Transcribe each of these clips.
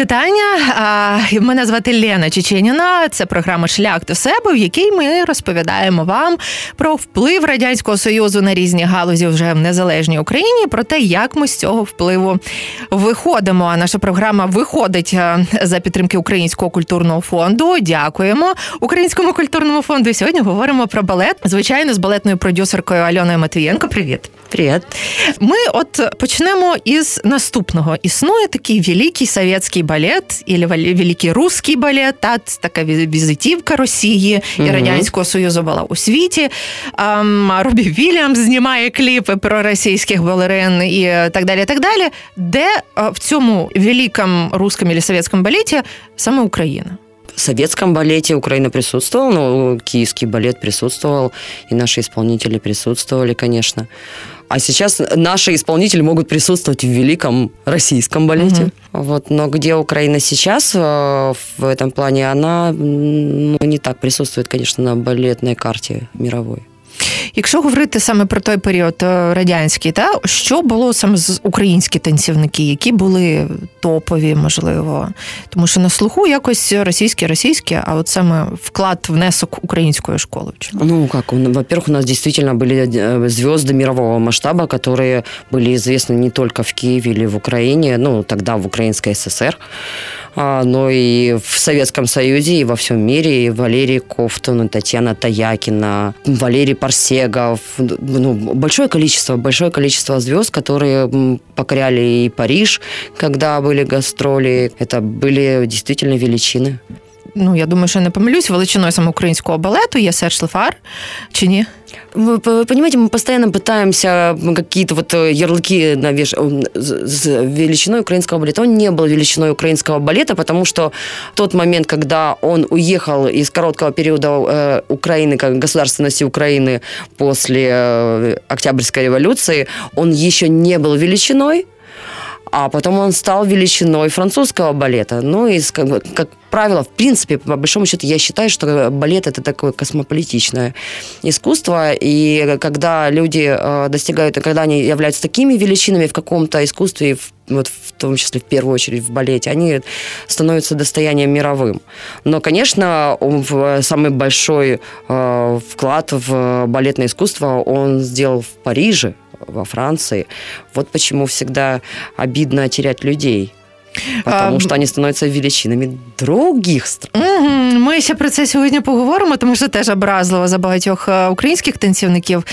Вітання! Мене звати Лена Чеченіна. Це програма Шлях до себе, в якій ми розповідаємо вам про вплив радянського союзу на різні галузі вже в незалежній Україні, про те, як ми з цього впливу виходимо. А наша програма виходить за підтримки Українського культурного фонду. Дякуємо Українському культурному фонду. І Сьогодні говоримо про балет. Звичайно, з балетною продюсеркою Альоною Матвієнко. Привіт, Привіт. Ми от почнемо із наступного. Існує такий великий совєтський балет, і великий русський балет, та така візитівка Росії і угу. Радянського Союзу була у світі. Робі Вільямс знімає кліпи про російських балерин і так далі. так далі. Де в цьому великому русском или совєтському балеті саме Україна? В советском балете Украина присутствовала, но киевский балет присутствовал, и наши исполнители присутствовали, конечно. А сейчас наши исполнители могут присутствовать в великом российском балете. Угу. Вот, но где Украина сейчас э, в этом плане, она ну, не так присутствует, конечно, на балетной карте мировой. Якщо говорити саме про той період е, радянський, та що було саме з українські танцівники, які були топові, можливо, тому що на слуху якось російські, російські, а от саме вклад внесок української школи. Ну как, во-первых, у нас действительно были э, звезды мирового масштаба, которые были известны не только в Киеве или в Украине, ну тогда в Украинской ССР. А, но и в Советском Союзе, и во всем мире. И Валерий Кофтун, и Татьяна Таякина, Валерий Парсегов. Ну, большое количество, большое количество звезд, которые покоряли и Париж, когда были гастроли. Это были действительно величины Ну, я думаю, що я не помилюсь, величиною саме українського балету є Серж Лефар, чи ні? Вы понимаете, мы постоянно пытаемся какие-то вот э, ярлыки навешать с величиной украинского балета. Он не был величиной украинского балета, потому что тот момент, когда он уехал из короткого периода э, Украины, как государственности Украины после э, Октябрьской революции, он еще не был величиной, а потом он стал величиной французского балета. Ну, и, как, как правило, в принципе, по большому счету, я считаю, что балет это такое космополитичное искусство, и когда люди э, достигают, когда они являются такими величинами в каком-то искусстве, вот в том числе в первую очередь в балете, они становятся достоянием мировым. Но, конечно, самый большой э, вклад в балетное искусство он сделал в Париже, во Франции. Вот почему всегда обидно терять людей. Тому а, що вони становляться величинами других стран. Ми ще про це сьогодні поговоримо, тому що теж образливо за багатьох е, українських танцівників.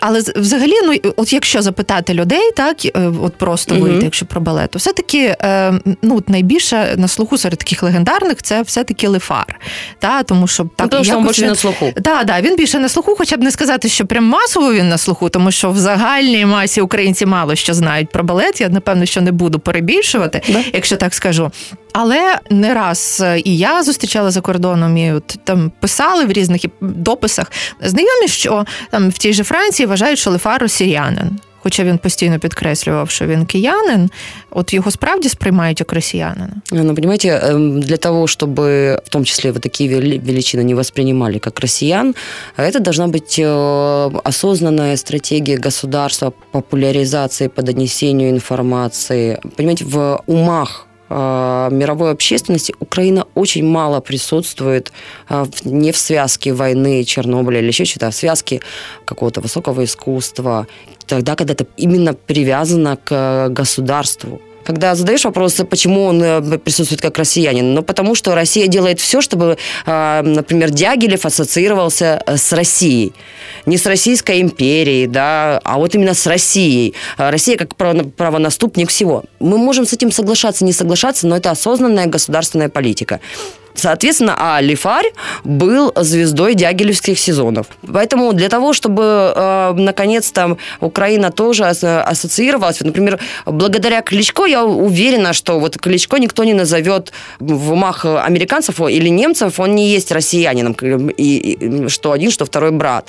Але взагалі, ну от якщо запитати людей, так е, от просто вийти, угу. якщо про балет, то все-таки е, ну найбільше на слуху серед таких легендарних це все-таки лефар. Та, тому що так ну, він більше на слуху. Так, да, він більше на слуху, хоча б не сказати, що прям масово він на слуху, тому що в загальній масі українці мало що знають про балет. Я напевно, що не буду перебільшувати якщо так скажу. Але не раз е, і я зустрічала за кордоном, і от там писали в різних дописах знайомі, що там в тій же Франції вважають, що Лефар росіянин. Хоча він постійно підкреслював, що він киянин, от його справді сприймають як росіянина. Ну, понимаете, для того, чтобы в том числе вот такие величины не воспринимали как россиян, это должна быть э, осознанная стратегия государства популяризации по донесению информации. Понимаете, в умах Э, мировой общественности Украина очень мало присутствует э, не в связке войны Чернобыля или еще что-то, а в связке какого-то высокого искусства, тогда, когда это именно привязано к государству. Когда задаешь вопрос, почему он э, присутствует как россиянин, ну, потому что Россия делает все, чтобы, например, Дягилев ассоциировался с Россией. Не с Российской империей, да, а вот именно с Россией. Россия как правонаступник всего. Мы можем с этим соглашаться, не соглашаться, но это осознанная государственная политика. Соответственно, а Лифарь был звездой дягилевских сезонов. Поэтому для того, чтобы э, наконец-то Украина тоже ассоциировалась, например, благодаря Кличко, я уверена, что вот Кличко никто не назовет в умах американцев или немцев, он не есть россиянином, и, и, что один, что второй брат.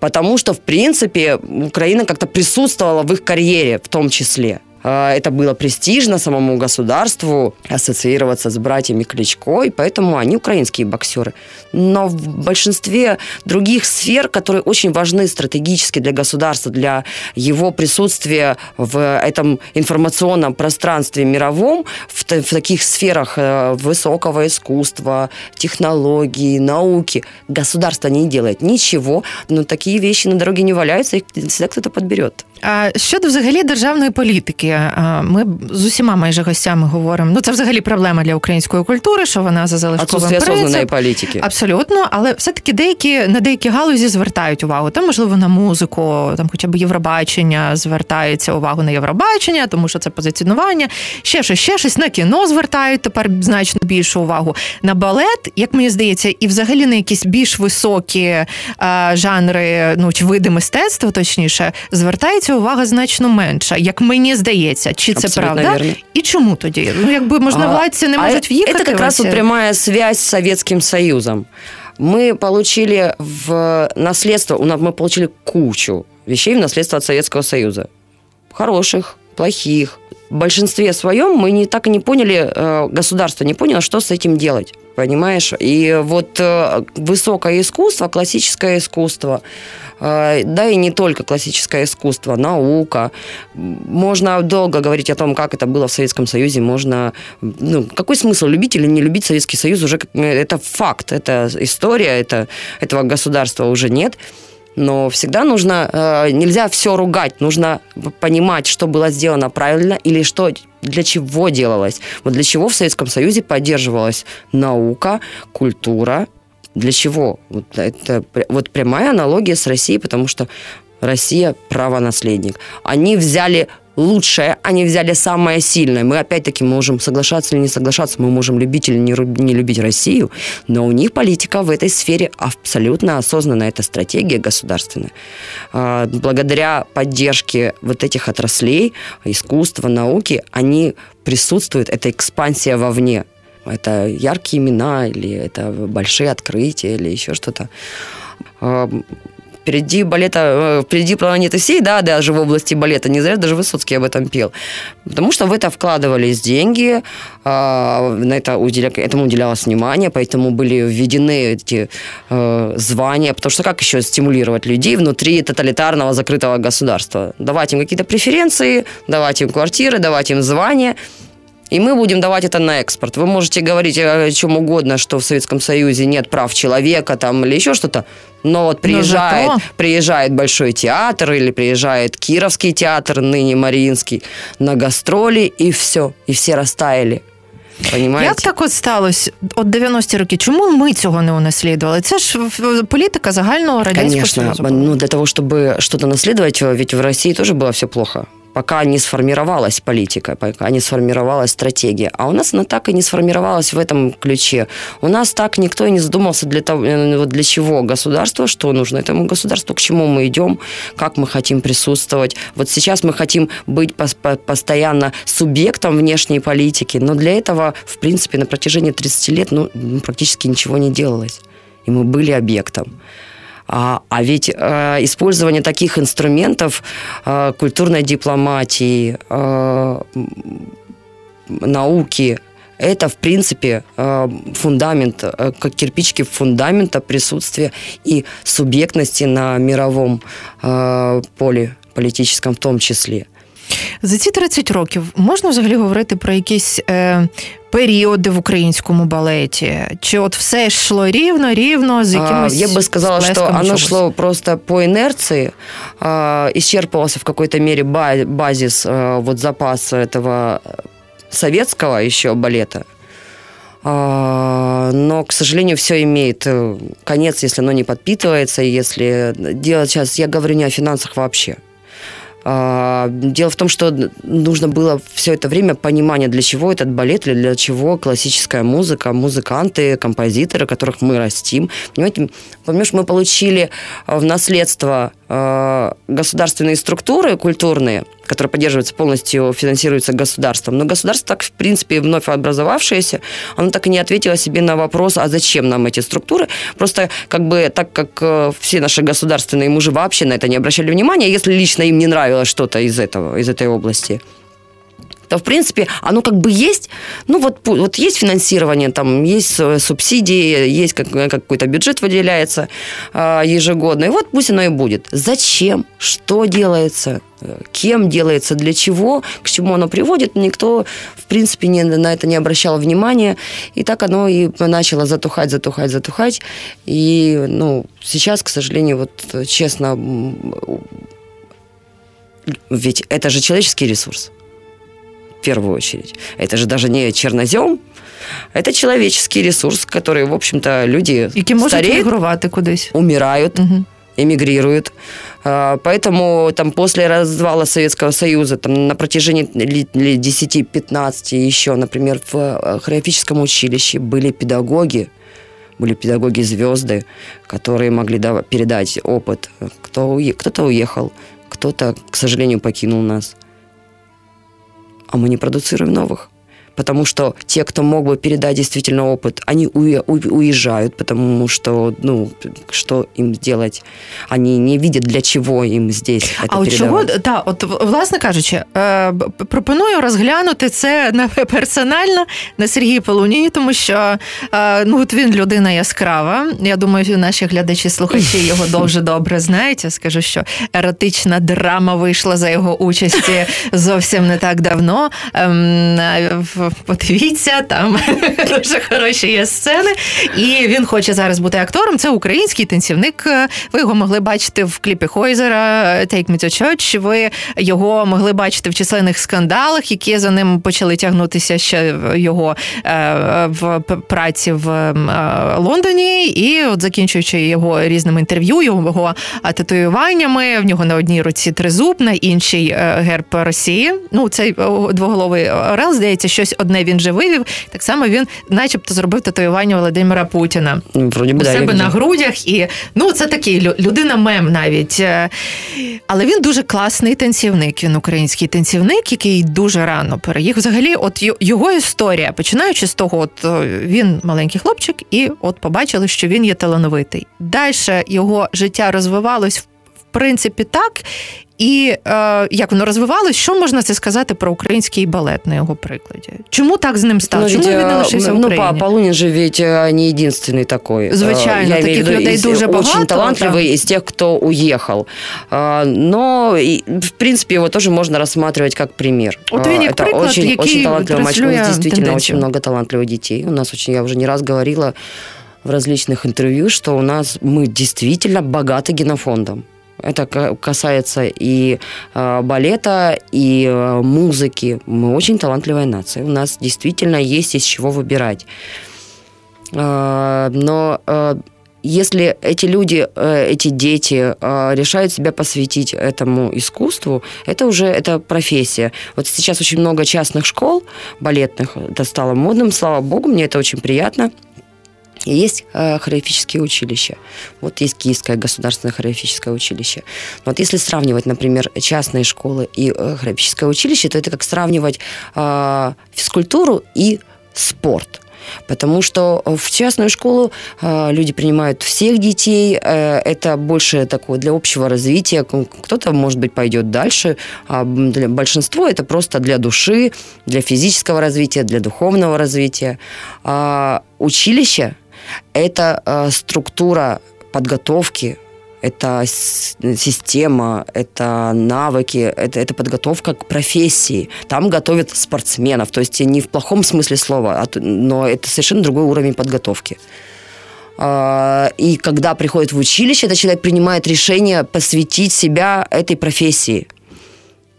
Потому что, в принципе, Украина как-то присутствовала в их карьере в том числе. Это было престижно самому государству ассоциироваться с братьями Кличко, и поэтому они украинские боксеры. Но в большинстве других сфер, которые очень важны стратегически для государства, для его присутствия в этом информационном пространстве мировом, в, в таких сферах э, высокого искусства, технологий, науки, государство не делает ничего, но такие вещи на дороге не валяются, их всегда кто-то подберет. А щодо взагалі державної політики, ми з усіма майже гостями говоримо. Ну це взагалі проблема для української культури, що вона за залишковим принцип. політики. Абсолютно, але все-таки деякі на деякі галузі звертають увагу. Там, можливо, на музику, там хоча б Євробачення звертається увагу на Євробачення, тому що це позиціонування. Ще щось, ще щось на кіно звертають тепер значно більшу увагу. На балет, як мені здається, і взагалі на якісь більш високі жанри, ну чи види мистецтва, точніше, звертають звертається увага значно менша, як мені здається, чи це Абсолютно правда? Верно. І чому тоді? Ну, якби можновладці не а можуть в'їхати. Это как раз вот прямая связь с Советским Союзом. Мы получили в наследство, мы получили кучу вещей в наследство от Советского Союза. Хороших, плохих. в большинстве своем мы не, так и не поняли, э, государство не поняло, что с этим делать. Понимаешь? И вот э, высокое искусство, классическое искусство, э, да и не только классическое искусство, наука. Можно долго говорить о том, как это было в Советском Союзе. Можно... Ну, какой смысл любить или не любить Советский Союз? Уже это факт, это история, это, этого государства уже нет. Но всегда нужно, э, нельзя все ругать, нужно понимать, что было сделано правильно или что для чего делалось. Вот для чего в Советском Союзе поддерживалась наука, культура, для чего? Вот это вот прямая аналогия с Россией, потому что Россия правонаследник. Они взяли лучшее, они взяли самое сильное. Мы опять-таки можем соглашаться или не соглашаться, мы можем любить или не, не любить Россию, но у них политика в этой сфере абсолютно осознанная, это стратегия государственная. А, благодаря поддержке вот этих отраслей, искусства, науки, они присутствуют, это экспансия вовне. Это яркие имена, или это большие открытия, или еще что-то а, впереди балета, э, впереди планеты всей, да, даже в области балета, не зря даже Высоцкий об этом пел. Потому что в это вкладывались деньги, а, на это уделя, этому уделялось внимание, поэтому были введены эти э, звания, потому что как еще стимулировать людей внутри тоталитарного закрытого государства? Давать им какие-то преференции, давать им квартиры, давать им звания – и мы будем давать это на экспорт. Вы можете говорить о чем угодно, что в Советском Союзе нет прав человека там, или еще что-то, но вот приезжает, но зато... приезжает Большой театр или приезжает Кировский театр, ныне Мариинский, на гастроли, и все, и все растаяли. Понимаете? Як так от сталося от 90-ті роки? Чому ми цього не унаслідували? Це ж політика загального радянського Конечно, Союзу. ну для того, чтобы что-то наследовать, ведь в России тоже было все плохо пока не сформировалась политика, пока не сформировалась стратегия. А у нас она так и не сформировалась в этом ключе. У нас так никто и не задумался для того, э, вот для чего государство, что нужно этому государству, к чему мы идем, как мы хотим присутствовать. Вот сейчас мы хотим быть постоянно субъектом внешней политики, но для этого, в принципе, на протяжении 30 лет ну, практически ничего не делалось. И мы были объектом. А, а ведь э, использование таких инструментов э, культурной дипломатии, э, науки, это, в принципе, э, фундамент, э, как кирпичики фундамента присутствия и субъектности на мировом э, поле політичному в тому числі. За ці 30 років можна взагалі говорити про якісь е, періоди в українському балеті? Чи от все йшло рівно, рівно з якимось Я бы сказала, что оно чогось? шло просто по инерции, исчерпывался в какой-то мере базис, вот запас этого советского еще балета. Но, к сожалению, все имеет э, конец, если оно не подпитывается, если делать сейчас, я говорю не о финансах вообще – а, дело в том, что нужно было все это время понимание, для чего этот балет, или для чего классическая музыка, музыканты, композиторы, которых мы растим. Понимаете, понимаешь, мы получили в наследство а, государственные структуры культурные, которые поддерживаются полностью, финансируются государством. Но государство, так, в принципе, вновь образовавшееся, оно так и не ответило себе на вопрос, а зачем нам эти структуры. Просто как бы так как э, все наши государственные мужи вообще на это не обращали внимания, если лично им не нравилось что-то из этого, из этой области, то, в принципе, оно как бы есть. Ну, вот, вот есть финансирование, там есть субсидии, есть как, какой-то бюджет выделяется э, ежегодно. И вот пусть оно и будет. Зачем? Что делается? Кем делается, для чего, к чему оно приводит, никто, в принципе, не, на это не обращал внимания. И так оно и начало затухать, затухать, затухать. И, ну, сейчас, к сожалению, вот честно, ведь это же человеческий ресурс первую очередь. Это же даже не чернозем, это человеческий ресурс, который, в общем-то, люди Які стареют, кудись. умирают, угу. эмигрируют. Поэтому там после развала Советского Союза там, на протяжении 10-15 еще, например, в э, хореографическом училище были педагоги, были педагоги-звезды, которые могли передать опыт. Кто, кто-то уехал, кто-то, к сожалению, покинул нас а мы не продуцируем новых. Потому что те, кто мог бы передать действительно опыт, они уезжают, потому что, ну, что им делать? Они не видят, для чого їм здесь це А от чого, та, от, власне кажучи, е, пропоную розглянути це на персонально на Сергії Полуніні, тому що е, ну, от він людина яскрава. Я думаю, наші глядачі-слухачі його дуже добре знають. Я скажу, що еротична драма вийшла за його участі зовсім не так давно. Ем, подивіться, там дуже хороші є сцени. І він хоче зараз бути актором. Це український танцівник. Ви його могли бачити в кліпі Хойзера «Take me to Church». Ви його могли бачити в численних скандалах, які за ним почали тягнутися ще його е, в праці в е, Лондоні. І от закінчуючи його різними інтерв'ю, його татуюваннями. В нього на одній руці тризуб, на іншій е, герб Росії. Ну, цей двоголовий орел, здається, щось одне він же вивів. Так само він, начебто, зробив татуювання Володимира Путіна Вроді у себе на грудях. І ну, це такий людина мем навіть. Е, але він дуже класний танцівник. Він український танцівник, який дуже рано переїхав. Взагалі, от його історія, починаючи з того, от він маленький хлопчик, і от побачили, що він є талановитий. Далі його життя розвивалось в принципі так. І е, як воно розвивалось, що можна це сказати про український балет на його прикладі? Чому так з ним стало? Ну, Чому він не лишився в Україні? Ну, Полунин же ведь не единственный такой. Звичайно, Я таких людей из, дуже багато. Очень талантливый да. из тех, кто уехал. Но, в принципе, его тоже можно рассматривать как пример. Вот він як Это приклад, очень, очень талантливый мальчик. У нас действительно тенденцию. очень много талантливых детей. У нас очень, я уже не раз говорила в различных интервью, что у нас мы действительно богаты генофондом. Это касается и э, балета, и э, музыки. Мы очень талантливая нация. У нас действительно есть из чего выбирать. Э, но если эти люди, эти дети решают себя посвятить этому искусству, это уже это профессия. Вот сейчас очень много частных школ балетных, это стало модным, слава богу, мне это очень приятно – есть э, хореографические училища. Вот есть Киевское государственное хореографическое училище. Но вот если сравнивать, например, частные школы и э, хореографическое училище, то это как сравнивать э, физкультуру и спорт. Потому что в частную школу э, люди принимают всех детей. Э, это больше такое для общего развития. Кто-то, может быть, пойдет дальше. А для большинства это просто для души, для физического развития, для духовного развития. А училище это э, структура подготовки, это система, это навыки, это, это подготовка к профессии. Там готовят спортсменов, то есть не в плохом смысле слова, а но это совершенно другой уровень подготовки. А, и когда приходит в училище, этот человек принимает решение посвятить себя этой профессии.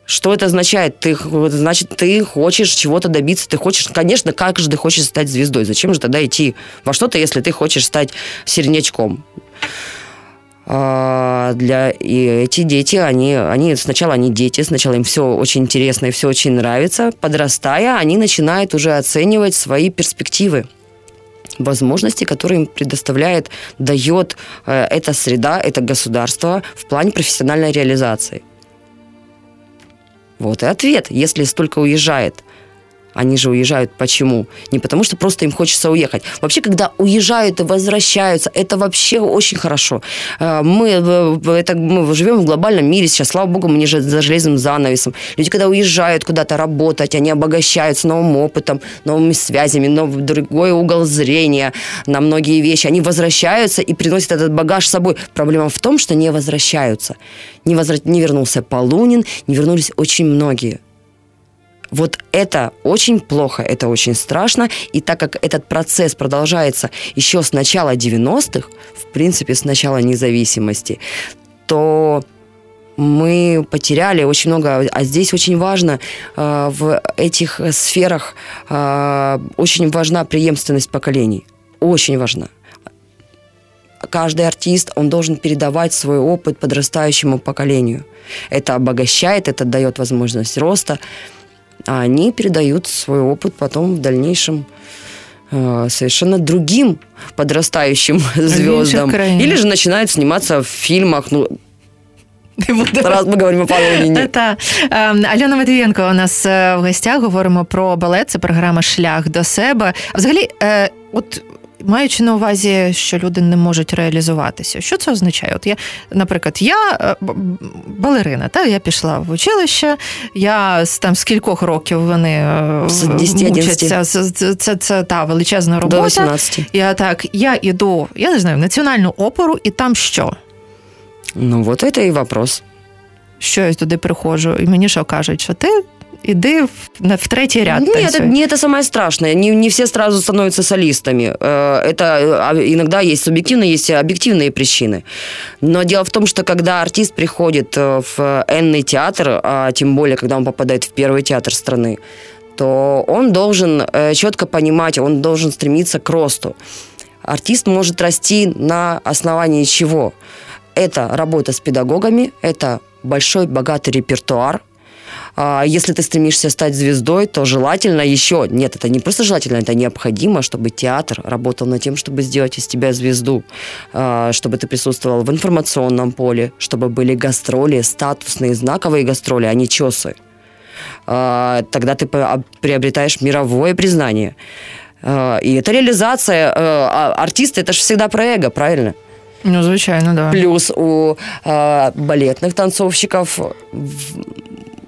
Что это означает? Ты, значит, ты хочешь чего-то добиться, ты хочешь, конечно, как же ты хочешь стать звездой? Зачем же тогда идти во что-то, если ты хочешь стать середнячком? А, для и эти дети, они, они сначала они дети, сначала им все очень интересно и все очень нравится. Подрастая, они начинают уже оценивать свои перспективы возможности, которые им предоставляет, дает э, эта среда, это государство в плане профессиональной реализации. Вот и ответ. Если столько уезжает Они же уезжают почему? Не потому, что просто им хочется уехать. Вообще, когда уезжают и возвращаются, это вообще очень хорошо. Э, мы, это, мы живем в глобальном мире сейчас, слава богу, мы не за железным занавесом. Люди, когда уезжают куда-то работать, они обогащаются новым опытом, новыми связями, новый другой угол зрения на многие вещи. Они возвращаются и приносят этот багаж с собой. Проблема в том, что не возвращаются. Не, возврат... не вернулся Полунин, не вернулись очень многие. Вот это очень плохо, это очень страшно. И так как этот процесс продолжается еще с начала 90-х, в принципе, с начала независимости, то мы потеряли очень много, а здесь очень важно э, в этих сферах э, очень важна преемственность поколений, очень важна. Каждый артист, он должен передавать свой опыт подрастающему поколению. Это обогащает, это дает возможность роста а они передают свой опыт потом в дальнейшем э, совершенно другим подрастающим звездам. Или же начинают сниматься в фильмах, ну, Раз ми говоримо про Полоніні. Та Альона Матвієнко у нас в гостях говоримо про балет. Це програма Шлях до себе. Взагалі, от маючи на увазі, що люди не можуть реалізуватися. Що це означає? От я, наприклад, я е, балерина, та я пішла в училище, я там з кількох років вони е, мучаться. Це, це, це та величезна робота. До 18. Я так, я іду, я не знаю, в національну оперу, і там що? Ну, от це і вопрос. Що я туди приходжу, і мені що кажуть, що ти иди в, в третий ряд. Нет, это, не это самое страшное. Не, не все сразу становятся солистами. Э, это а, иногда есть субъективные, есть объективные причины. Но дело в том, что когда артист приходит э, в энный театр, а тем более, когда он попадает в первый театр страны, то он должен э, четко понимать, он должен стремиться к росту. Артист может расти на основании чего? Это работа с педагогами, это большой богатый репертуар, если ты стремишься стать звездой, то желательно еще, нет, это не просто желательно, это необходимо, чтобы театр работал над тем, чтобы сделать из тебя звезду, а, чтобы ты присутствовал в информационном поле, чтобы были гастроли, статусные, знаковые гастроли, а не чесы. А, тогда ты приобретаешь мировое признание. И это реализация артиста, это же всегда про эго, правильно? Ну, звичайно, да. Плюс у э, балетных танцовщиков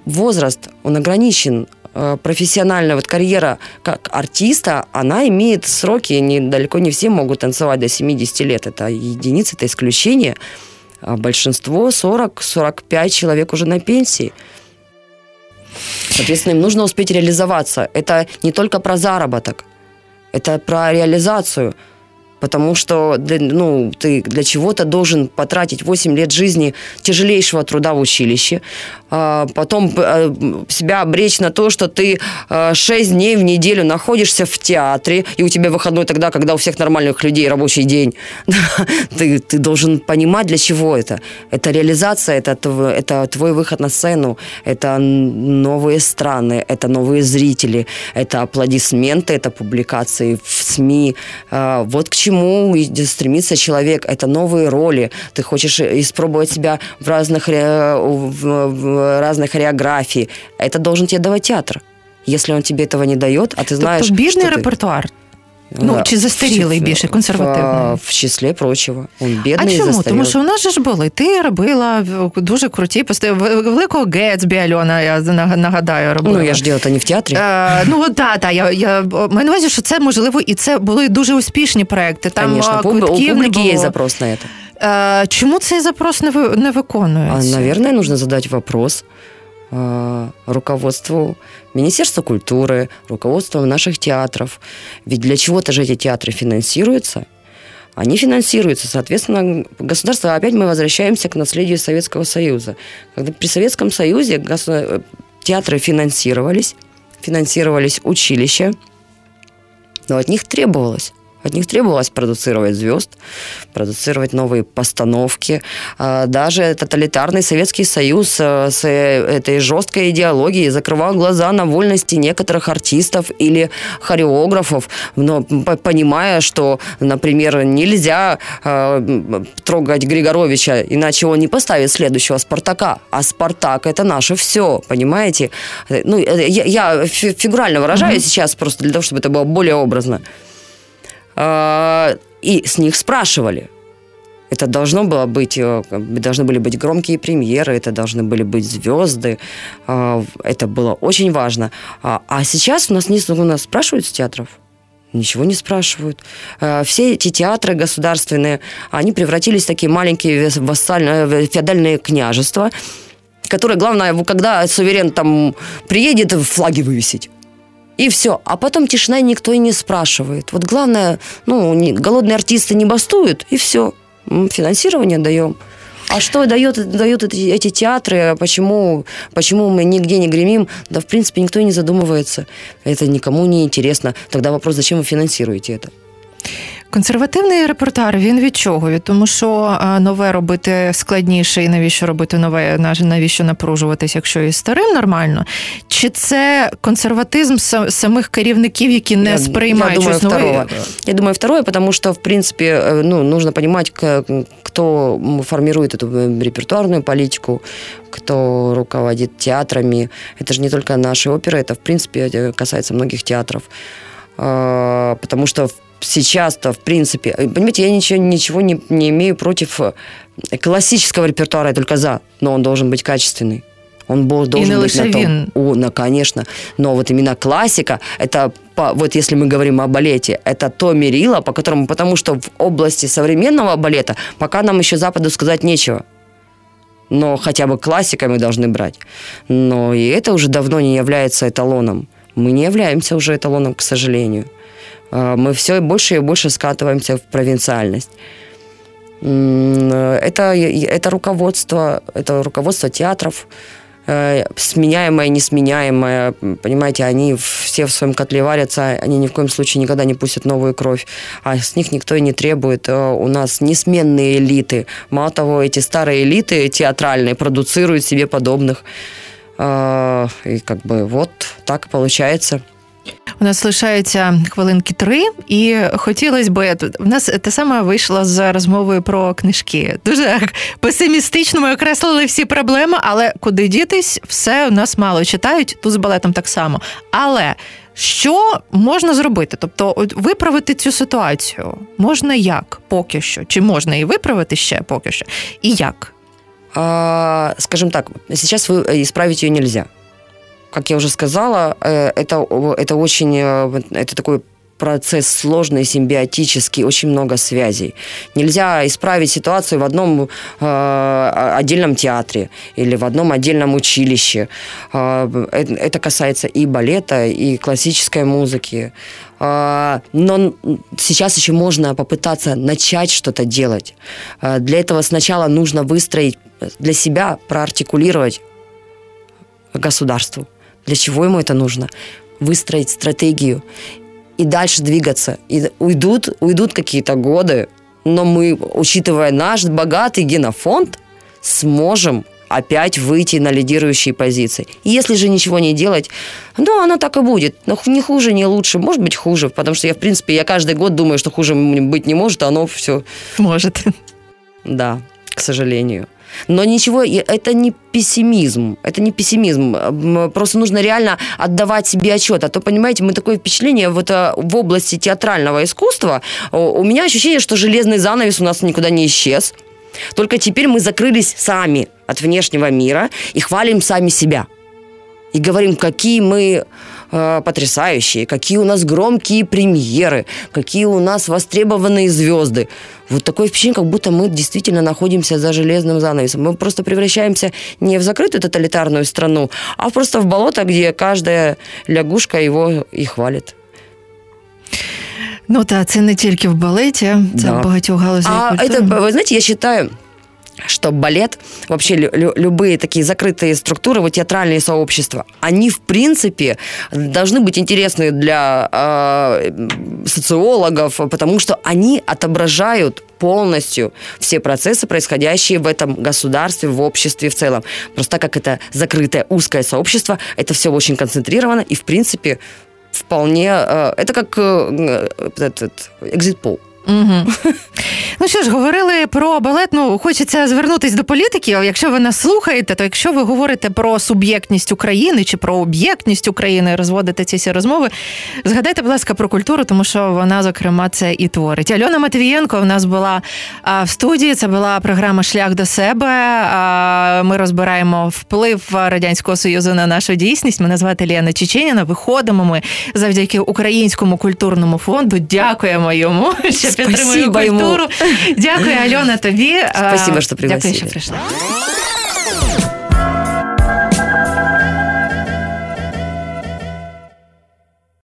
возраст, он ограничен. Э, профессиональная вот карьера как артиста, она имеет сроки, не, далеко не все могут танцевать до 70 лет. Это единицы, это исключение. А большинство 40-45 человек уже на пенсии. Соответственно, им нужно успеть реализоваться. Это не только про заработок, это про реализацию – потому что ну, ты для чего-то должен потратить 8 лет жизни тяжелейшего труда в училище, а потом э, себя обречь на то, что ты 6 э, дней в неделю находишься в театре, и у тебя выходной тогда, когда у всех нормальных людей рабочий день. ты, ты должен понимать, для чего это. Это реализация, это, это твой выход на сцену, это новые страны, это новые зрители, это аплодисменты, это публикации в СМИ. А, вот к чему чему стремится человек. Это новые роли. Ты хочешь испробовать себя в разных, в, разных хореографии. Это должен тебе давать театр. Если он тебе этого не дает, а ты знаешь... Тобто бідний репертуар. Ну, чи застарілий більше, консервативний? В числі прочого. Он бідний, А чому? Застарілий. Тому що у нас же ж були. Ти робила дуже круті пости. Великого Гетсбі, Альона, я нагадаю, робила. Ну, я ж діла не в театрі. А, ну, так, так. Я, я маю на увазі, що це можливо, і це були дуже успішні проекти. Там Конечно, квитків у було. є запрос на це. Чому цей запрос не, не виконується? А, наверное, нужно задать вопрос руководству Министерства культуры, руководству наших театров. Ведь для чего-то же эти театры финансируются. Они финансируются, соответственно, государство, опять мы возвращаемся к наследию Советского Союза. Когда при Советском Союзе театры финансировались, финансировались училища, но от них требовалось От них требовалось продуцировать звезд, продуцировать новые постановки. А, даже тоталитарный Советский Союз э, с э, этой жесткой идеологией закрывал глаза на вольности некоторых артистов или хореографов, но понимая, что, например, нельзя э, трогать Григоровича, иначе он не поставит следующего Спартака. А Спартак это наше все, понимаете? Ну, я, я фигурально выражаюсь mm-hmm. сейчас просто для того, чтобы это было более образно. А, и с них спрашивали. Это должно было быть, э, должны были быть громкие премьеры, это должны были быть звезды. А, это было очень важно. А, а сейчас у нас, не, у нас спрашивают с театров. Ничего не спрашивают. Все эти театры государственные, они превратились в такие маленькие вассальные, э, феодальные княжества, которые, главное, когда суверен там приедет, флаги вывесить. И все. А потом тишина, и никто и не спрашивает. Вот главное, ну, не, голодные артисты не бастуют, и все. Финансирование даем. А что дает, дают эти, театры, почему, почему мы нигде не гремим? Да, в принципе, никто и не задумывается. Это никому не интересно. Тогда вопрос, зачем вы финансируете это? Консервативний репортер він від чого? Від тому, що нове робити складніше, і навіщо робити нове, навіщо напружуватись, якщо і старим нормально? Чи це консерватизм самих керівників, які не сприймають я думаю, щось нове? Я думаю, второе, потому что, в принципе, э, ну, нужно понимать, кто формирует эту репертуарную политику, кто руководит театрами. Это же не только наши оперы, это, в принципе, касается многих театров. Потому что сейчас-то, в принципе, э, понимаете, я ничего, ничего не, не имею против э, классического репертуара, я только за, но он должен быть качественный. Он должен и быть на том. О, ну, конечно. Но вот именно классика, это по, вот если мы говорим о балете, это то мерило, по которому, потому что в области современного балета пока нам еще Западу сказать нечего. Но хотя бы классика мы должны брать. Но и это уже давно не является эталоном. Мы не являемся уже эталоном, к сожалению. А, мы все больше и больше скатываемся в провинциальность. Это, это руководство, это руководство театров, э, сменяемое, несменяемое, понимаете, они все в своем котле варятся, они ни в коем случае никогда не пустят новую кровь, а с них никто и не требует. Э, у нас несменные элиты. Мало того, эти старые элиты театральные продуцируют себе подобных. И как бы вот так получается. У нас лишається хвилинки три, і хотілося б в нас те саме вийшло з розмовою про книжки. Дуже песимістично ми окреслили всі проблеми, але куди дітись, все у нас мало читають. Тут з балетом так само. Але що можна зробити? Тобто, виправити цю ситуацію можна як поки що? Чи можна її виправити ще поки що? І як? А, скажем так, сейчас вы исправить ее нельзя. Как я уже сказала, э, это, это очень, э, это такой процесс сложный, симбиотический, очень много связей. Нельзя исправить ситуацию в одном э, отдельном театре или в одном отдельном училище. Э, это касается и балета, и классической музыки. Э, но сейчас еще можно попытаться начать что-то делать. Э, для этого сначала нужно выстроить для себя, проартикулировать государству для чего ему это нужно? Выстроить стратегию и дальше двигаться. И уйдут, уйдут какие-то годы, но мы, учитывая наш богатый генофонд, сможем опять выйти на лидирующие позиции. И если же ничего не делать, ну, оно так и будет. Но не хуже, не лучше. Может быть, хуже, потому что я, в принципе, я каждый год думаю, что хуже быть не может, а оно все... Может. Да, к сожалению. Но ничего, это не пессимизм, это не пессимизм. Просто нужно реально отдавать себе отчет. А то, понимаете, мы такое впечатление вот э, в области театрального искусства. У меня ощущение, что железный занавес у нас никуда не исчез. Только теперь мы закрылись сами от внешнего мира и хвалим сами себя. И говорим, какие мы э, потрясающие, какие у нас громкие премьеры, какие у нас востребованные звезды. Вот такое впечатление, как будто мы действительно находимся за железным занавесом. Мы просто превращаемся не в закрытую тоталитарную страну, а просто в болото, где каждая лягушка его и хвалит. Ну так, це не тільки в балеті, це да. в багатьох галузях. А это, вы знаете, я считаю, что балет, вообще лю- любые такие закрытые структуры, вот театральные сообщества, они в принципе должны быть интересны для э, социологов, потому что они отображают полностью все процессы, происходящие в этом государстве, в обществе в целом. Просто так как это закрытое узкое сообщество, это все очень концентрировано и в принципе вполне... Э, это как э, этот экзит-пол. Угу. Ну що ж, говорили про балет. Ну хочеться звернутися до політиків. Якщо ви нас слухаєте, то якщо ви говорите про суб'єктність України чи про об'єктність України, розводите ці всі розмови, згадайте, будь ласка, про культуру, тому що вона, зокрема, це і творить. Альона Матвієнко в нас була в студії. Це була програма Шлях до себе. Ми розбираємо вплив радянського союзу на нашу дійсність. Мене звати Ліана Чеченіна. Виходимо ми завдяки українському культурному фонду. Дякуємо йому. що підтримує культуру. Дякую, Альона, тобі. Спасибо, що пригласили. Дякую, що прийшла.